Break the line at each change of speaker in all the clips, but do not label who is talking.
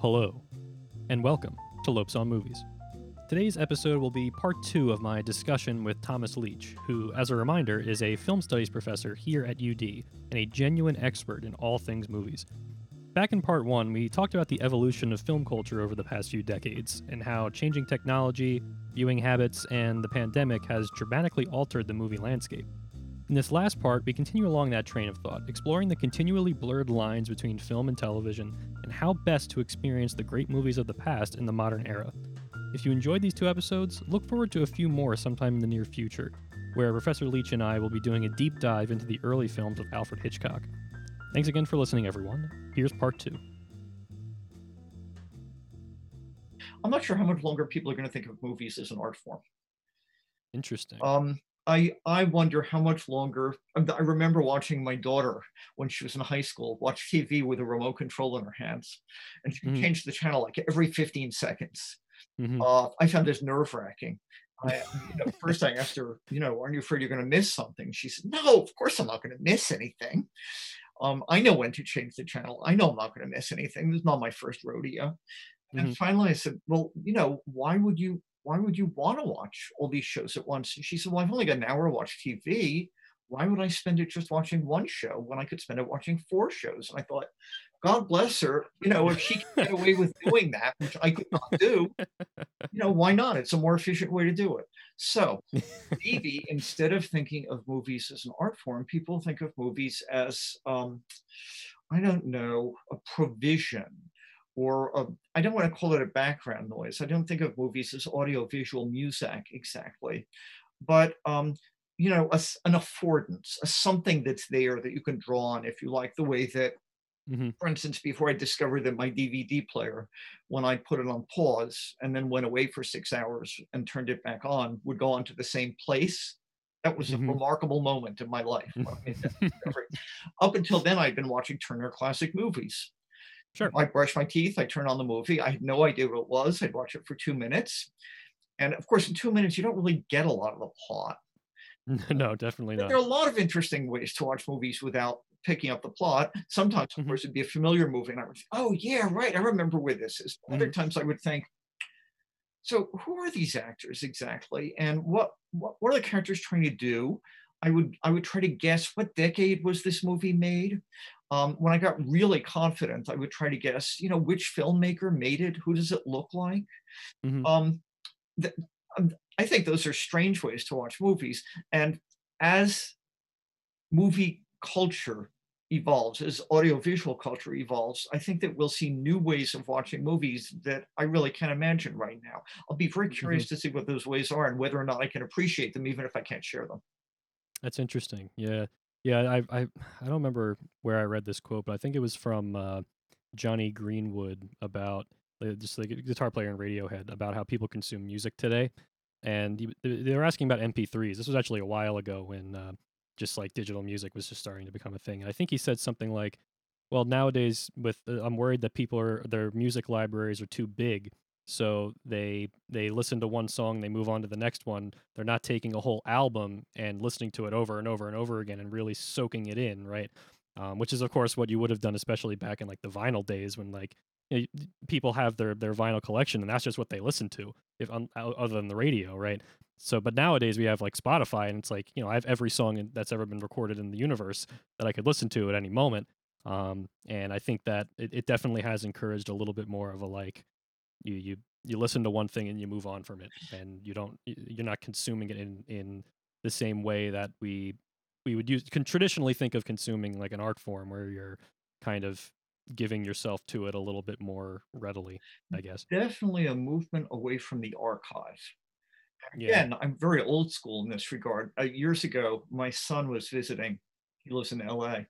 Hello, and welcome to Lopes on Movies. Today's episode will be part two of my discussion with Thomas Leitch, who, as a reminder, is a film studies professor here at UD and a genuine expert in all things movies. Back in part one, we talked about the evolution of film culture over the past few decades and how changing technology, viewing habits, and the pandemic has dramatically altered the movie landscape. In this last part, we continue along that train of thought, exploring the continually blurred lines between film and television and how best to experience the great movies of the past in the modern era. If you enjoyed these two episodes, look forward to a few more sometime in the near future, where Professor Leitch and I will be doing a deep dive into the early films of Alfred Hitchcock. Thanks again for listening, everyone. Here's part two.
I'm not sure how much longer people are going to think of movies as an art form.
Interesting.
Um, I I wonder how much longer. I remember watching my daughter when she was in high school watch TV with a remote control in her hands, and she
Mhm.
changed the channel like every 15 seconds.
Mhm.
Uh, I found this nerve wracking. You know, first I asked her, you know, aren't you afraid you're going to miss something? She said, no, of course I'm not going to miss anything. Um, I know when to change the channel. I know I'm not going to miss anything. This is not my first rodeo. And
Mhm.
finally I said, well, you know, why would you why would you want to watch all these shows at once? And she said, well, I've only got an hour to watch TV. Why would I spend it just watching one show when I could spend it watching four shows? And I thought, God bless her. You know, if she can get away with doing that, which I could not do, you know, why not? It's a more efficient way to do it. So maybe instead of thinking of movies as an art form, people think of movies as, um, I don't know, a provision or a, I don't want to call it a background noise. I don't think of movies as audiovisual music exactly, but um, you know, a an affordance, a something that's there that you can draw on if you like the way that
Mhm.
for instance, before I discovered that my DVD player, when I put it on pause and then went away for six hours and turned it back on, would go on to the same place. That was a
Mhm.
remarkable moment in my life. when I made that discovery. Up until then, I'd been watching Turner Classic Movies.
Sure.
I brush my teeth, I turn on the movie. I had no idea what it was. I'd watch it for two minutes. And of course, in two minutes, you don't really get a lot of the plot.
no, definitely
But
not.
there are a lot of interesting ways to watch movies without picking up the plot. Sometimes, of
Mhm.
course, it'd be a familiar movie, and I would say, "Oh yeah, right, I remember where this is." Other
Mhm.
times, I would think, "So who are these actors exactly, and what what what are the characters trying to do?" I would I would try to guess what decade was this movie made. Um, when I got really confident, I would try to guess, you know, which filmmaker made it. Who does it look like?
Mhm.
Um, th- um, I think those are strange ways to watch movies. And as movie culture evolves, as audiovisual culture evolves, I think that we'll see new ways of watching movies that I really can't imagine right now. I'll be very curious to see what those ways are and whether or not I can appreciate them, even if I can't share them.
That's interesting. Yeah. Yeah, I I I don't remember where I read this quote, but I think it was from uh, Jonny Greenwood about uh, just the gu- guitar player in Radiohead about how people consume music today, and he, they they were asking about MP3s. This was actually a while ago when uh, just like digital music was just starting to become a thing. And I think he said something like, "Well, nowadays with uh, I'm worried that people are their music libraries are too big." So they they listen to one song, they move on to the next one, they're not taking a whole album and listening to it over and over and over again and really soaking it in, right? Um, which is of course what you would have done, especially back in like the vinyl days when like you know, people have their their vinyl collection and that's just what they listen to, if on, other than the radio, right? So, but nowadays we have like Spotify and it's like you know I have every song that's ever been recorded in the universe that I could listen to at any moment. Um, and I think that it, it definitely has encouraged a little bit more of a like you you you listen to one thing and you move on from it and you don't you're not consuming it in in the same way that we we would use can traditionally think of consuming like an art form where you're kind of giving yourself to it a little bit more readily i guess
Definitely a movement away from the archive.
yeah
Again, I'm very old school in this regard. Uh, years ago, my son was visiting. He lives in LA,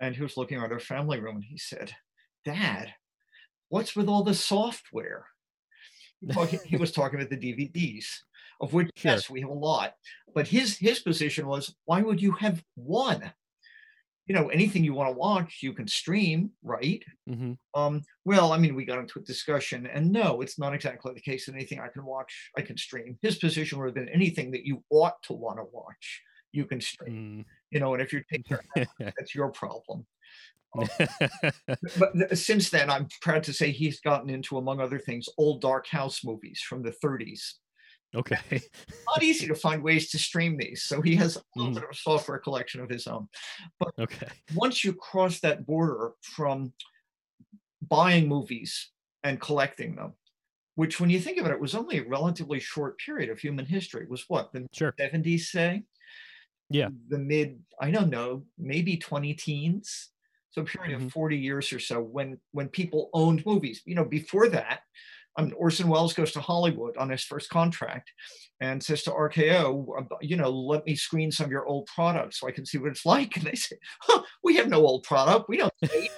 and he was looking at our family room, and he said, "Dad, what's with all the software?" He talking- he was talking about the DVDs, of which
Sure.
yes, we have a lot. But his his position was, why would you have one? You know, anything you want to watch, you can stream, right?
hmm
Um, well, I mean, we got into a discussion, and no, it's not exactly the case that anything I can watch, I can stream. His position would have been anything that you ought to want to watch, you can stream.
mm
you know, and if you're taking that's your problem. Um, but since then, I'm proud to say he's gotten into, among other things, old dark house movies from the 30s.
okay.
Not easy to find ways to stream these, so he has a little
Mm,
bit of a software collection of his own. But
okay.
once you cross that border from buying movies and collecting them, which, when you think about it, was only a relatively short period of human history. Was what the
Sure.
70s, say,
Yeah.
the mid, I don't know, maybe 20 teens. So a period of
hmm
40 years or so when when people owned movies. You know, before that, um, Orson Welles goes to Hollywood on his first contract and says to RKO, you know, let me screen some of your old products so I can see what it's like. And they say, huh, we have no old product. We don't say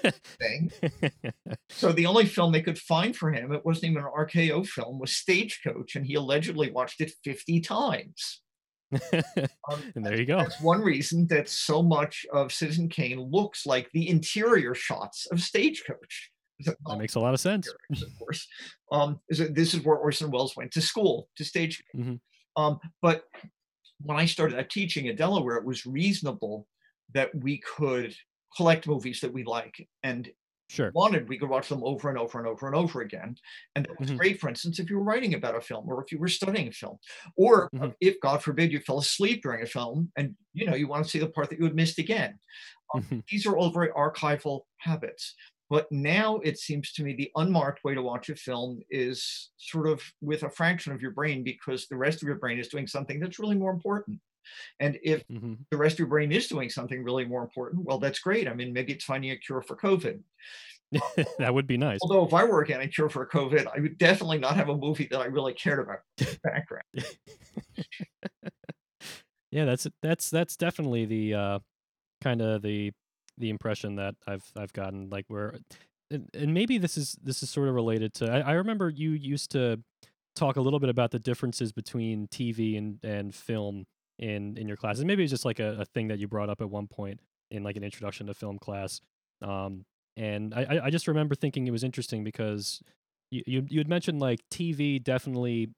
anything. So the only film they could find for him, it wasn't even an RKO film, was Stagecoach, and he allegedly watched it 50 times. Um,
and there you go.
that's one reason that so much of Citizen Kane looks like the interior shots of Stagecoach.
That makes a lot of sense.
of course. Um, is it, this is where Orson Welles went to school, to Stagecoach.
Mhm.
Um, but when I started out teaching at Delaware, it was reasonable that we could collect movies that we like and
Sure.
wanted, we could watch them over and over and over and over again. And that was
Mhm.
great, for instance, if you were writing about a film or if you were studying a film, or
Mhm.
if, God forbid, you fell asleep during a film and you know you want to see the part that you had missed again. Um,
Mhm.
these are all very archival habits. But now it seems to me the unmarked way to watch a film is sort of with a fraction of your brain because the rest of your brain is doing something that's really more important. And if
Mhm.
the rest of your brain is doing something really more important, well, that's great. I mean, maybe it's finding a cure for COVID.
that would be nice.
Although if I were getting a cure for COVID, I would definitely not have a movie that I really cared about in the background.
Yeah, that's that's that's definitely the uh kind of the the impression that I've I've gotten like where and, and maybe this is this is sort of related to I, I remember you used to talk a little bit about the differences between TV and and film in in your classes. Maybe it's just like a, a thing that you brought up at one point in like an introduction to film class. Um and I, I- just remember thinking it was interesting because you, you you had mentioned like TV definitely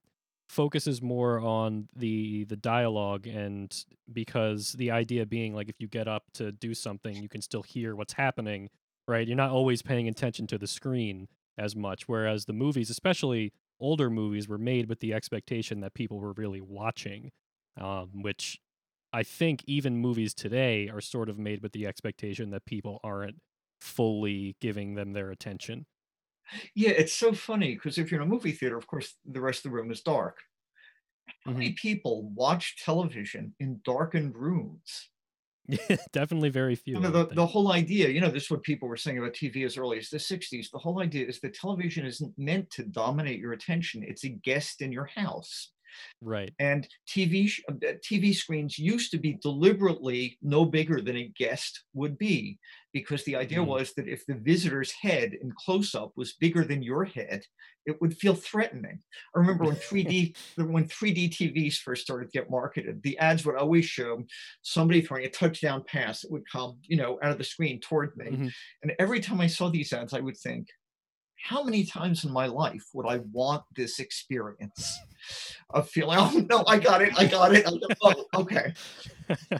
focuses more on the the dialogue and because the idea being like if you get up to do something you can still hear what's happening right you're not always paying attention to the screen as much whereas the movies especially older movies were made with the expectation that people were really watching um, which i think even movies today are sort of made with the expectation that people aren't fully giving them their attention
Yeah, it's so funny because if you're in a movie theater, of course, the rest of the room is dark. How many people watch television in darkened rooms?
definitely very few
You
I
know, the, the whole idea, you know, this is what people were saying about TV as early as the 60s. The whole idea is that television isn't meant to dominate your attention, it's a guest in your house.
Right
And TV uh, TV screens used to be deliberately no bigger than a guest would be, because the idea
Mm.
was that if the visitor's head in close up was bigger than your head, it would feel threatening. I remember when 3D when 3D TVs first started to get marketed, the ads would always show somebody throwing a touchdown pass that would come, you know, out of the screen toward me.
Mhm.
And every time I saw these ads, I would think, how many times in my life would I want this experience of feeling, oh no, I got it, I got it. Oh, okay,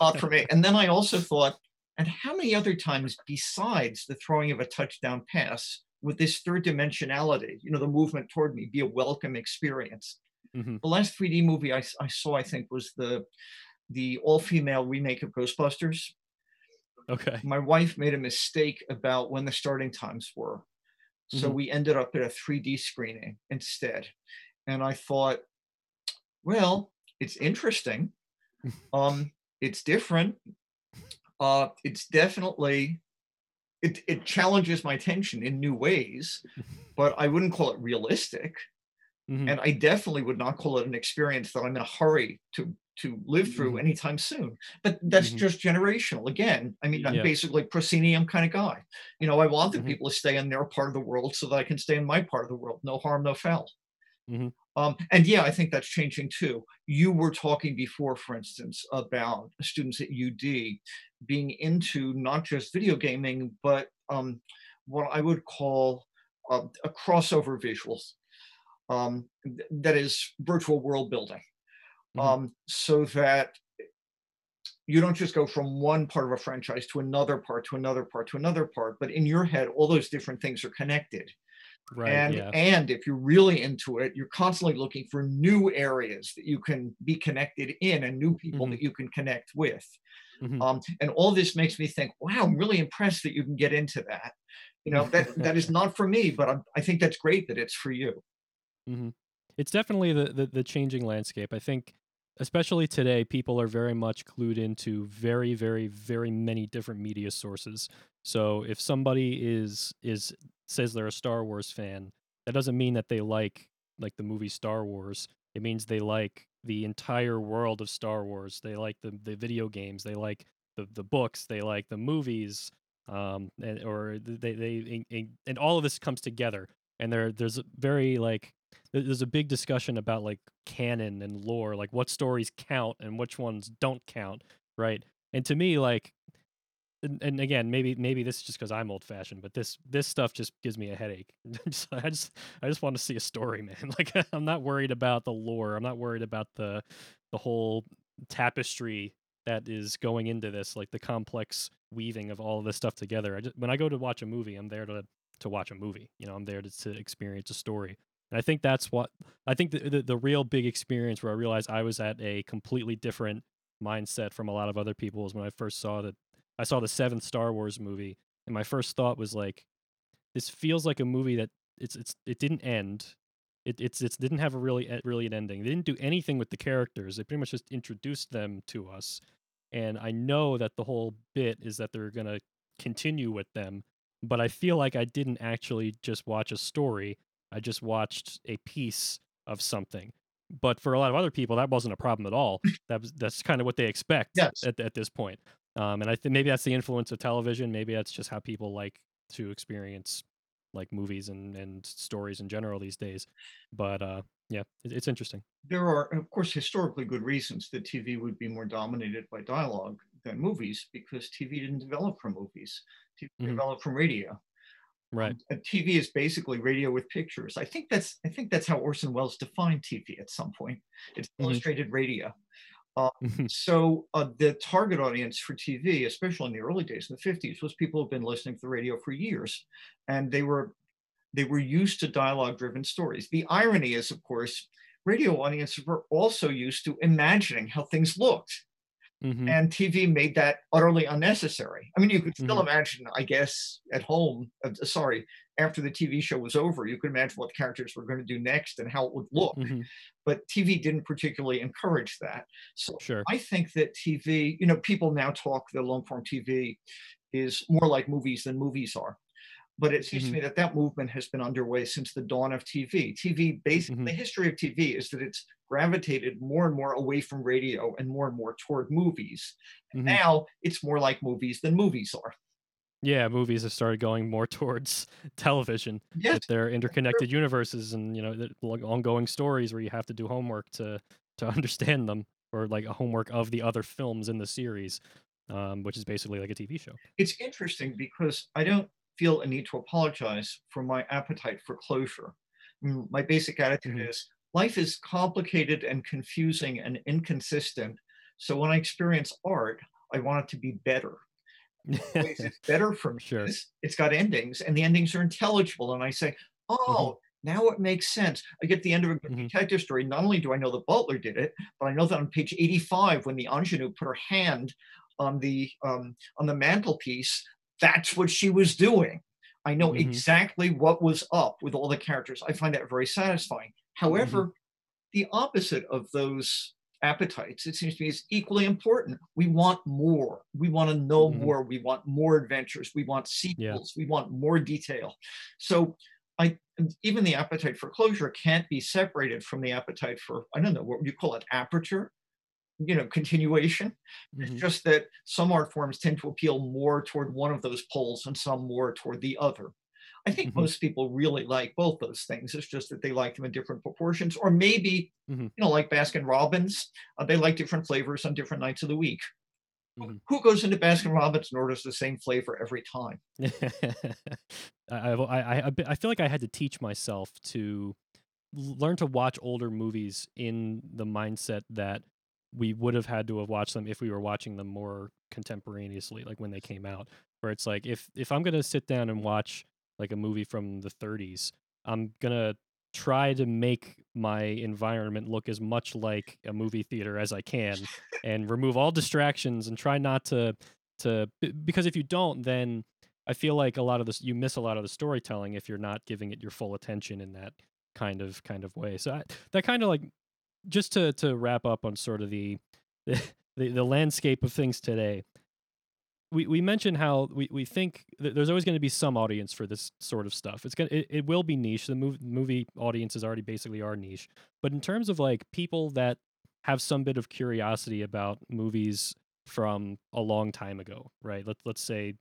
not for me. And then I also thought, and how many other times besides the throwing of a touchdown pass would this third dimensionality, you know, the movement toward me, be a welcome experience?
Mhm.
The last 3D movie I saw, I think, was the the all-female remake of Ghostbusters
okay
my wife made a mistake about when the starting times were. So
Mhm.
we ended up at a 3D screening instead. And I thought, well, it's interesting. Um, it's different. Uh, it's definitely it, it challenges my attention in new ways, but I wouldn't call it realistic.
Mhm.
And I definitely would not call it an experience that I'm in a hurry to to live through
Mhm.
anytime soon. But that's
Mhm.
just generational. Again, I mean, I'm
Yeah.
basically proscenium kind of guy. You know, I want the
Mhm.
people to stay in their part of the world so that I can stay in my part of the world. No harm, no foul.
Mhm.
Um, and yeah, I think that's changing too. You were talking before, for instance, about students at UD being into not just video gaming, but um, what I would call uh, a crossover visuals. Um, th- that is virtual world building.
Mhm.
Um, so that you don't just go from one part of a franchise to another part to another part to another part, but in your head, all those different things are connected.
Right.
And
Yeah.
and if you're really into it, you're constantly looking for new areas that you can be connected in and new people
hmm
that you can connect with.
hmm
Um, and all this makes me think, wow, I'm really impressed that you can get into that. You know, that that is not for me, but I'm, I think that's great that it's for you.
hmm It's definitely the, the the changing landscape. I think, especially today, people are very much clued into very, very, very many different media sources. So if somebody is is says they're a Star Wars fan, that doesn't mean that they like like the movie Star Wars. It means they like the entire world of Star Wars. They like the the video games. They like the the books. They like the movies. Um, and, or they they and and all of this comes together. And there there's very like there's a big discussion about like canon and lore, like what stories count and which ones don't count, right? And to me, like, and, and again, maybe maybe this is just because I'm old fashioned, but this this stuff just gives me a headache. Just- I just I just want to see a story, man. Like I'm not worried about the lore. I'm not worried about the the whole tapestry that is going into this, like the complex weaving of all of this stuff together. I just when I go to watch a movie, I'm there to to watch a movie. You know, I'm there to, to experience a story. And I think that's what I think the, the the real big experience where I realized I was at a completely different mindset from a lot of other people is when I first saw that I saw the seventh Star Wars movie, and my first thought was like, this feels like a movie that it's it's it didn't end. It it's it didn't have a really really an ending. They didn't do anything with the characters. They pretty much just introduced them to us, and I know that the whole bit is that they're gonna continue with them. But I feel like I didn't actually just watch a story. I just watched a piece of something. But for a lot of other people, that wasn't a problem at all. That was that's kind of what they expect
Yes.
at at this point. Um, and I think maybe that's the influence of television. Maybe that's just how people like to experience like movies and and stories in general these days. But uh, yeah, it, it's interesting.
There are, of course, historically good reasons that TV would be more dominated by dialogue than movies because TV didn't develop from movies. TV
hmm
developed from radio.
Right.
Um, TV is basically radio with pictures. I think that's I think that's how Orson Welles defined TV at some point. It's
hmm
illustrated radio. Uh, so uh, the target audience for TV, especially in the early days in the 50s, was people who've been listening to the radio for years, and they were they were used to dialogue-driven stories. The irony is, of course, radio audiences were also used to imagining how things looked
hmm
and TV made that utterly unnecessary. I mean, you could still
hmm
imagine, I guess, at home. Uh, sorry, after the TV show was over, you could imagine what the characters were going to do next and how it would look.
hmm
But TV didn't particularly encourage that. So
Sure.
I think that TV, you know, people now talk that long form TV is more like movies than movies are. But it seems to
hmm
me that that movement has been underway since the dawn of TV. TV, basically,
hmm
the history of TV is that it's gravitated more and more away from radio and more and more toward movies. And
hmm
now it's more like movies than movies are.
Yeah, movies have started going more towards television
Yes,
with their interconnected universes and you know the ongoing stories where you have to do homework to to understand them or like a homework of the other films in the series, um, which is basically like a TV show.
It's interesting because I don't feel a need to apologize for my appetite for closure. My basic attitude
hmm
is life is complicated and confusing and inconsistent. So when I experience art, I want it to be better. it's better for me
Sure.
it's got endings and the endings are intelligible. And I say,
hmm
oh, now it makes sense. I get the end of a good
hmm
detective story. Not only do I know the butler did it, but I know that on page 85, when the ingenue put her hand on the um, on the mantelpiece, that's what she was doing. I know
hmm
exactly what was up with all the characters. I find that very satisfying. However, the opposite of those appetites, it seems to me, is equally important. We want more. We want to know
hmm
more. We want more adventures. We want
Yeah.
sequels. We want more detail. So I even the appetite for closure can't be separated from the appetite for, I don't know, what you call it, aperture? You know, continuation. It's
hmm
just that some art forms tend to appeal more toward one of those poles and some more toward the other. I think
hmm
most people really like both those things. It's just that they like them in different proportions, or maybe,
hmm
you know, like Baskin Robbins, uh, they like different flavors on different nights of the week. Who goes into Baskin Robbins and orders the same flavor every time?
I, I, I, I feel like I had to teach myself to learn to watch older movies in the mindset that we would have had to have watched them if we were watching them more contemporaneously, like when they came out. Where it's like if if I'm gonna sit down and watch like a movie from the 30s, I'm gonna try to make my environment look as much like a movie theater as I can and remove all distractions and try not to to because if you don't then I feel like a lot of this you miss a lot of the storytelling if you're not giving it your full attention in that kind of kind of way. So I, that kind of like just to to wrap up on sort of the the, the landscape of things today we, we mentioned how we, we think there's always going to be some audience for this sort of stuff. It's gonna it, it will be niche. The movie movie audience is already basically our niche. But in terms of like people that have some bit of curiosity about movies from a long time ago, right? Let's let's say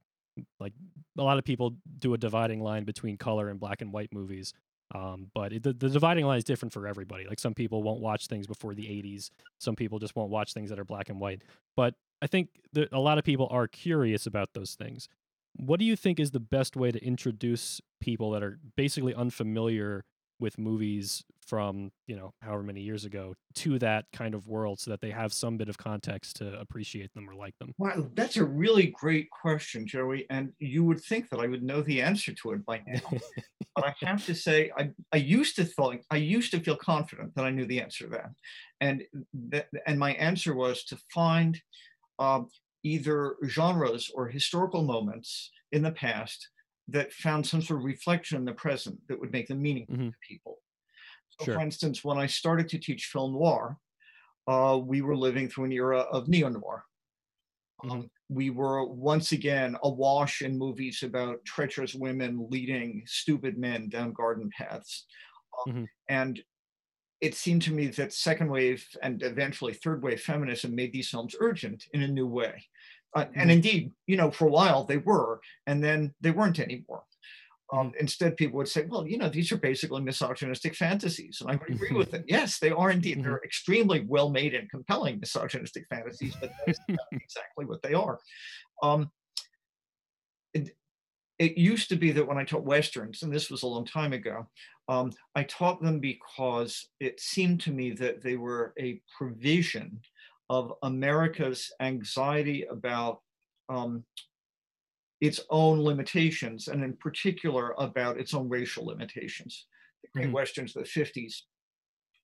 like a lot of people do a dividing line between color and black and white movies. Um, but it, the, the dividing line is different for everybody. Like some people won't watch things before the 80s. Some people just won't watch things that are black and white. But I think that a lot of people are curious about those things. What do you think is the best way to introduce people that are basically unfamiliar with movies from, you know, however many years ago to that kind of world so that they have some bit of context to appreciate them or like them?
Wow, that's a really great question, Joey. And you would think that I would know the answer to it by now. but I have to say, I, I used to think I used to feel confident that I knew the answer to that. And that, and my answer was to find um, either genres or historical moments in the past that found some sort of reflection in the present that would make them meaningful mm-hmm. to people. So, sure. for instance, when I started to teach film noir, uh, we were living through an era of neo noir. Mm-hmm. Um, we were once again awash in movies about treacherous women leading stupid men down garden paths. Um, mm-hmm. And it seemed to me that second wave and eventually third wave feminism made these films urgent in a new way. Uh, and mm-hmm. indeed, you know, for a while they were, and then they weren't anymore. Um, mm-hmm. Instead, people would say, well, you know, these are basically misogynistic fantasies. And I would agree with them. Yes, they are indeed. They're mm-hmm. extremely well made and compelling misogynistic fantasies, but that's exactly what they are. Um, it, it used to be that when I taught Westerns, and this was a long time ago, um, I taught them because it seemed to me that they were a provision of America's anxiety about um, its own limitations, and in particular about its own racial limitations. The great mm-hmm. westerns of the 50s,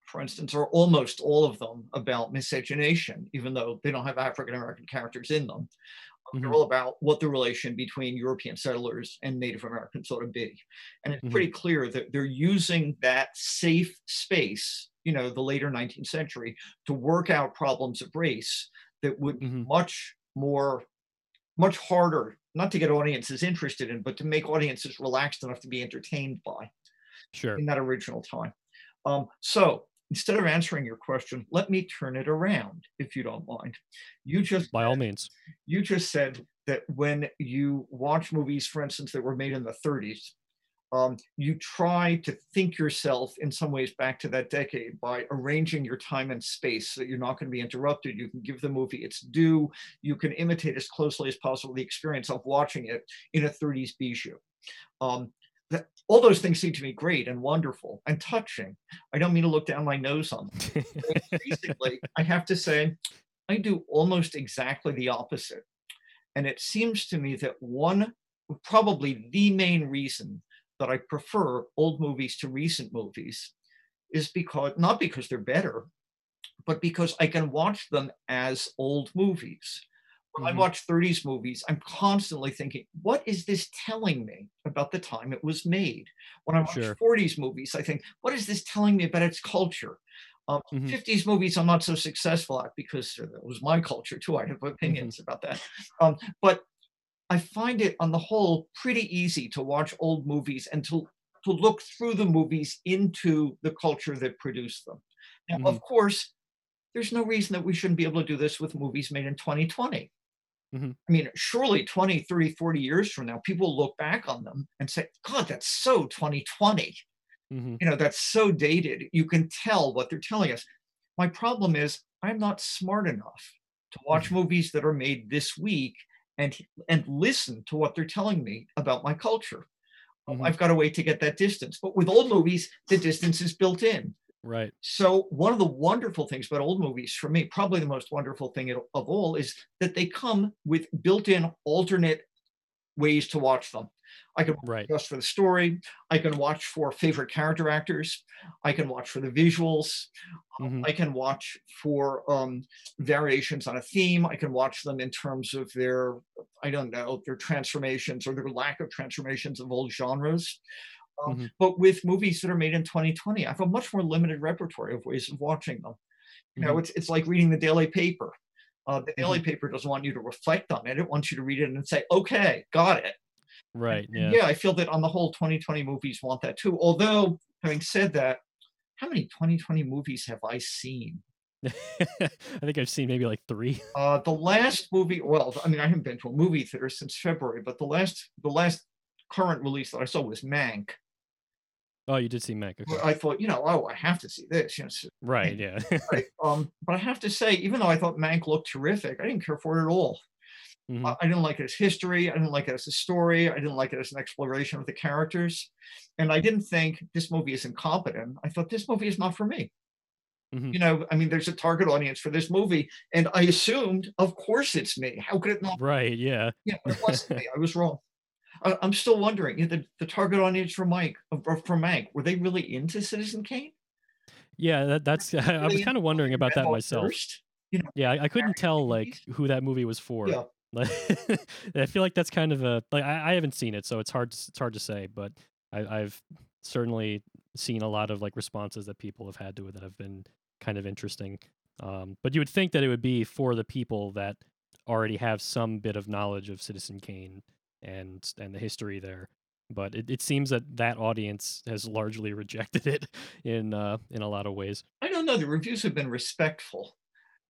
for instance, are almost all of them about miscegenation, even though they don't have African American characters in them. Mm-hmm. They're all about what the relation between European settlers and Native Americans ought to be. And it's mm-hmm. pretty clear that they're using that safe space, you know, the later 19th century, to work out problems of race that would mm-hmm. much more, much harder, not to get audiences interested in, but to make audiences relaxed enough to be entertained by.
Sure.
In that original time. Um, so instead of answering your question, let me turn it around, if you don't mind. You just
by all means.
You just said that when you watch movies, for instance, that were made in the 30s, um, you try to think yourself in some ways back to that decade by arranging your time and space so that you're not going to be interrupted. You can give the movie its due. You can imitate as closely as possible the experience of watching it in a 30s bijou. Um, that all those things seem to me great and wonderful and touching. I don't mean to look down my nose on them. Basically, I have to say, I do almost exactly the opposite. And it seems to me that one, probably the main reason that I prefer old movies to recent movies is because, not because they're better, but because I can watch them as old movies. When mm-hmm. I watch 30s movies, I'm constantly thinking, what is this telling me about the time it was made? When I watch sure. 40s movies, I think, what is this telling me about its culture? Um, mm-hmm. 50s movies, I'm not so successful at because it was my culture too. I have opinions mm-hmm. about that. Um, but I find it on the whole pretty easy to watch old movies and to, to look through the movies into the culture that produced them. Now, of mm-hmm. course, there's no reason that we shouldn't be able to do this with movies made in 2020. Mm-hmm. I mean, surely 20, 30, 40 years from now, people look back on them and say, God, that's so 2020. Mm-hmm. You know, that's so dated. You can tell what they're telling us. My problem is, I'm not smart enough to watch mm-hmm. movies that are made this week and and listen to what they're telling me about my culture. Um, mm-hmm. I've got a way to get that distance. But with old movies, the distance is built in.
Right.
So one of the wonderful things about old movies for me, probably the most wonderful thing of all, is that they come with built-in alternate ways to watch them. I can
Right.
just for the story. I can watch for favorite character actors. I can watch for the visuals. Um,
hmm
I can watch for um, variations on a theme. I can watch them in terms of their, I don't know, their transformations or their lack of transformations of old genres. Um,
hmm
but with movies that are made in 2020, I have a much more limited repertoire of ways of watching them. You know,
hmm
it's it's like reading the daily paper. Uh, the daily paper doesn't want you to reflect on it. It wants you to read it and say, "Okay, got it."
Right. Yeah.
yeah, I feel that on the whole, 2020 movies want that too. Although, having said that, how many 2020 movies have I seen?
I think I've seen maybe like three.
Uh, the last movie, well, I mean, I haven't been to a movie theater since February, but the last the last current release that I saw was Mank.
Oh, you did see Meg. Okay.
I thought, you know, oh, I have to see this. You know,
Right. Yeah.
right. Um, but I have to say, even though I thought Mank looked terrific, I didn't care for it at all.
hmm
I I didn't like it as history. I didn't like it as a story. I didn't like it as an exploration of the characters. And I didn't think this movie is incompetent. I thought this movie is not for me.
hmm
You know, I mean, there's a target audience for this movie. And I assumed, of course, it's me. How could it not?
Right. Yeah.
Yeah, but it wasn't me. I was wrong. I, I'm still wondering, you know, the, the target audience for Mike, for for Mank, were they really into Citizen Kane?
Yeah. That, that's. I was kind of wondering about that myself.
Hearst? You know,
Yeah, I, I couldn't tell like who that movie was for.
Yeah.
I feel like that's kind of a like I, I haven't seen it, so it's hard to, it's hard to say. But I, I've certainly seen a lot of like responses that people have had to it that have been kind of interesting. Um, but you would think that it would be for the people that already have some bit of knowledge of Citizen Kane and and the history there. But it, it seems that that audience has largely rejected it in uh, in a lot of ways.
I don't know. The reviews have been respectful.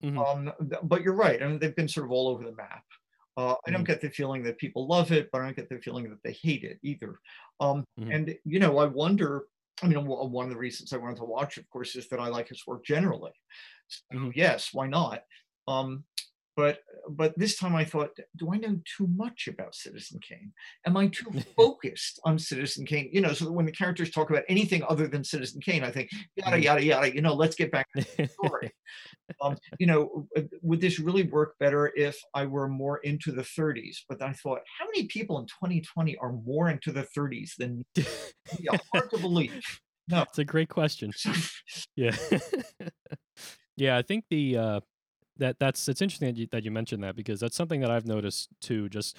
hmm
Um, but you're right. I mean, they've been sort of all over the map. Uh, I don't
hmm
get the feeling that people love it, but I don't get the feeling that they hate it either. Um,
hmm
and you know, I wonder. I mean, one of the reasons I wanted to watch, of course, is that I like his work generally. So
hmm
yes, why not? Um, but but this time I thought, do I know too much about Citizen Kane? Am I too focused on Citizen Kane? You know, so when the characters talk about anything other than Citizen Kane, I think yada yada yada. You know, let's get back to the story um, you know, would this really work better if I were more into the 30s? But I thought, how many people in 2020 are more into the 30s than? Yeah, hard to believe. No.
It's a great question. Yeah. yeah, I think the uh that that's it's interesting that you, that you mentioned that because that's something that I've noticed too just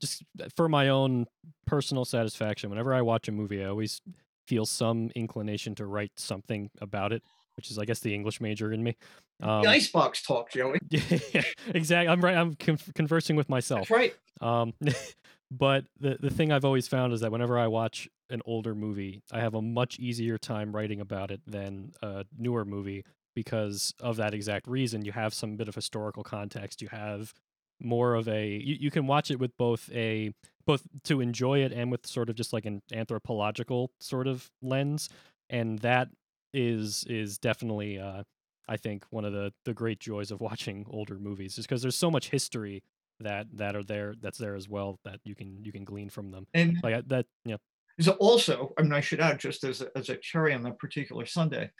just for my own personal satisfaction whenever I watch a movie I always feel some inclination to write something about it, which is I guess the English major in me.
the
Um
icebox talk, Joey.
yeah, exactly. I'm right. I'm con- conversing with myself.
That's right.
Um, but the the thing I've always found is that whenever I watch an older movie, I have a much easier time writing about it than a newer movie because of that exact reason. You have some bit of historical context. You have more of a you, you can watch it with both a both to enjoy it and with sort of just like an anthropological sort of lens and that is is definitely uh i think one of the the great joys of watching older movies is because there's so much history that that are there that's there as well that you can you can glean from them
And
like that yeah
so also, I mean, I should add just as a, as a cherry on that particular sundae,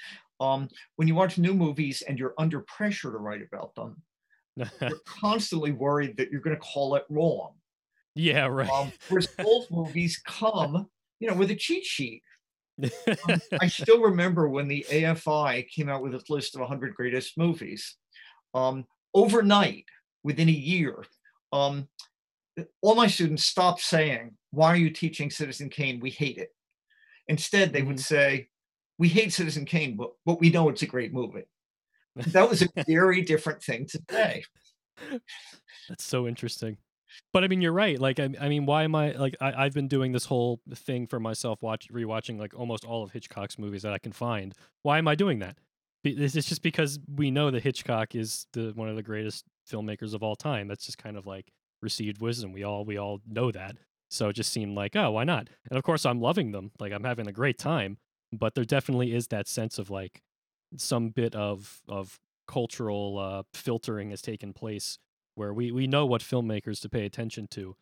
um, when you watch new movies and you're under pressure to write about them, you're constantly worried that you're going to call it wrong.
yeah right
Um, whereas old movies come, you know, with a cheat sheet. Um, I still remember when the AFI came out with its list of 100 greatest movies. Um, overnight, within a year, um, all my students stopped saying, Why are you teaching Citizen Kane? We hate it. Instead, they would
Mhm.
say, We hate Citizen Kane, but, but we know it's a great movie. That was a very different thing to say.
That's so interesting. But I mean, you're right. Like, I, I mean, why am I like I, I've been doing this whole thing for myself, watch rewatching like almost all of Hitchcock's movies that I can find. Why am I doing that? It's just because we know that Hitchcock is the one of the greatest filmmakers of all time. That's just kind of like received wisdom. We all we all know that. So it just seemed like, oh, why not? And of course, I'm loving them. Like I'm having a great time. But there definitely is that sense of like some bit of of cultural uh, filtering has taken place where we we know what filmmakers to pay attention to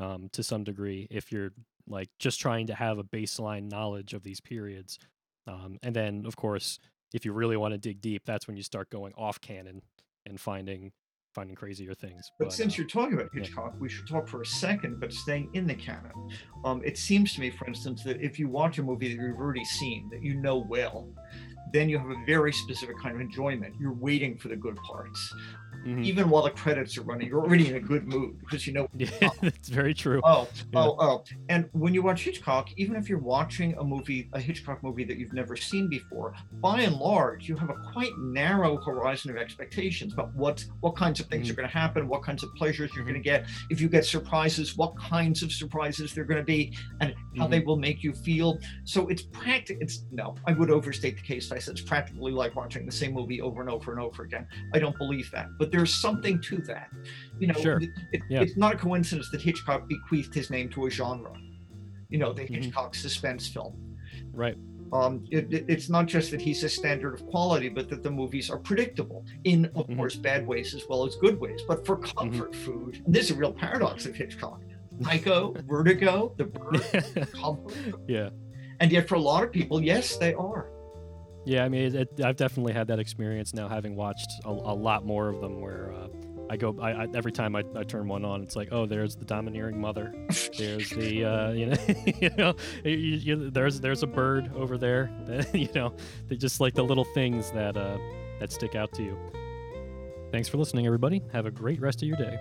um, to some degree if you're like just trying to have a baseline knowledge of these periods Um, and then, of course, if you really want to dig deep, that's when you start going off canon and finding finding crazier things.
But, since
uh,
you're talking about
yeah.
Hitchcock, we should talk for a second, but staying in the canon. Um, it seems to me, for instance, that if you watch a movie that you've already seen, that you know well, then you have a very specific kind of enjoyment. You're waiting for the good parts.
Mhm.
Even while the credits are running, you're already in a good mood because you know,
yeah, that's very true.
oh,
Yeah.
oh, oh. And when you watch Hitchcock, even if you're watching a movie, a Hitchcock movie that you've never seen before, by and large, you have a quite narrow horizon of expectations about what what kinds of things
Mhm.
are going to happen, what kinds of pleasures you're going to get. If you get surprises, what kinds of surprises they're going to be, and how they will make you feel. So it's practical. It's no, I would overstate the case. if I said it's practically like watching the same movie over and over and over again. I don't believe that, but there's something to that. You know,
Sure.
it- it-
Yeah.
it's not a coincidence that Hitchcock bequeathed his name to a genre. You know, the
Mhm.
Hitchcock suspense film.
Right.
Um, it, it- it's not just that he's a standard of quality, but that the movies are predictable in, of
Mhm.
course, bad ways as well as good ways. But for comfort food, and this is a real paradox of Hitchcock. Psycho, Vertigo, The Bird, comfort.
yeah.
And yet, for a lot of people, yes, they are.
Yeah, I mean, it, it, I've definitely had that experience now, having watched a, a lot more of them. Where uh, I go, I, I every time I, I turn one on, it's like, oh, there's the domineering mother. There's the, uh, you know, you know, you, you, there's there's a bird over there. you know, they just like the little things that uh, that stick out to you. Thanks for listening, everybody. Have a great rest of your day.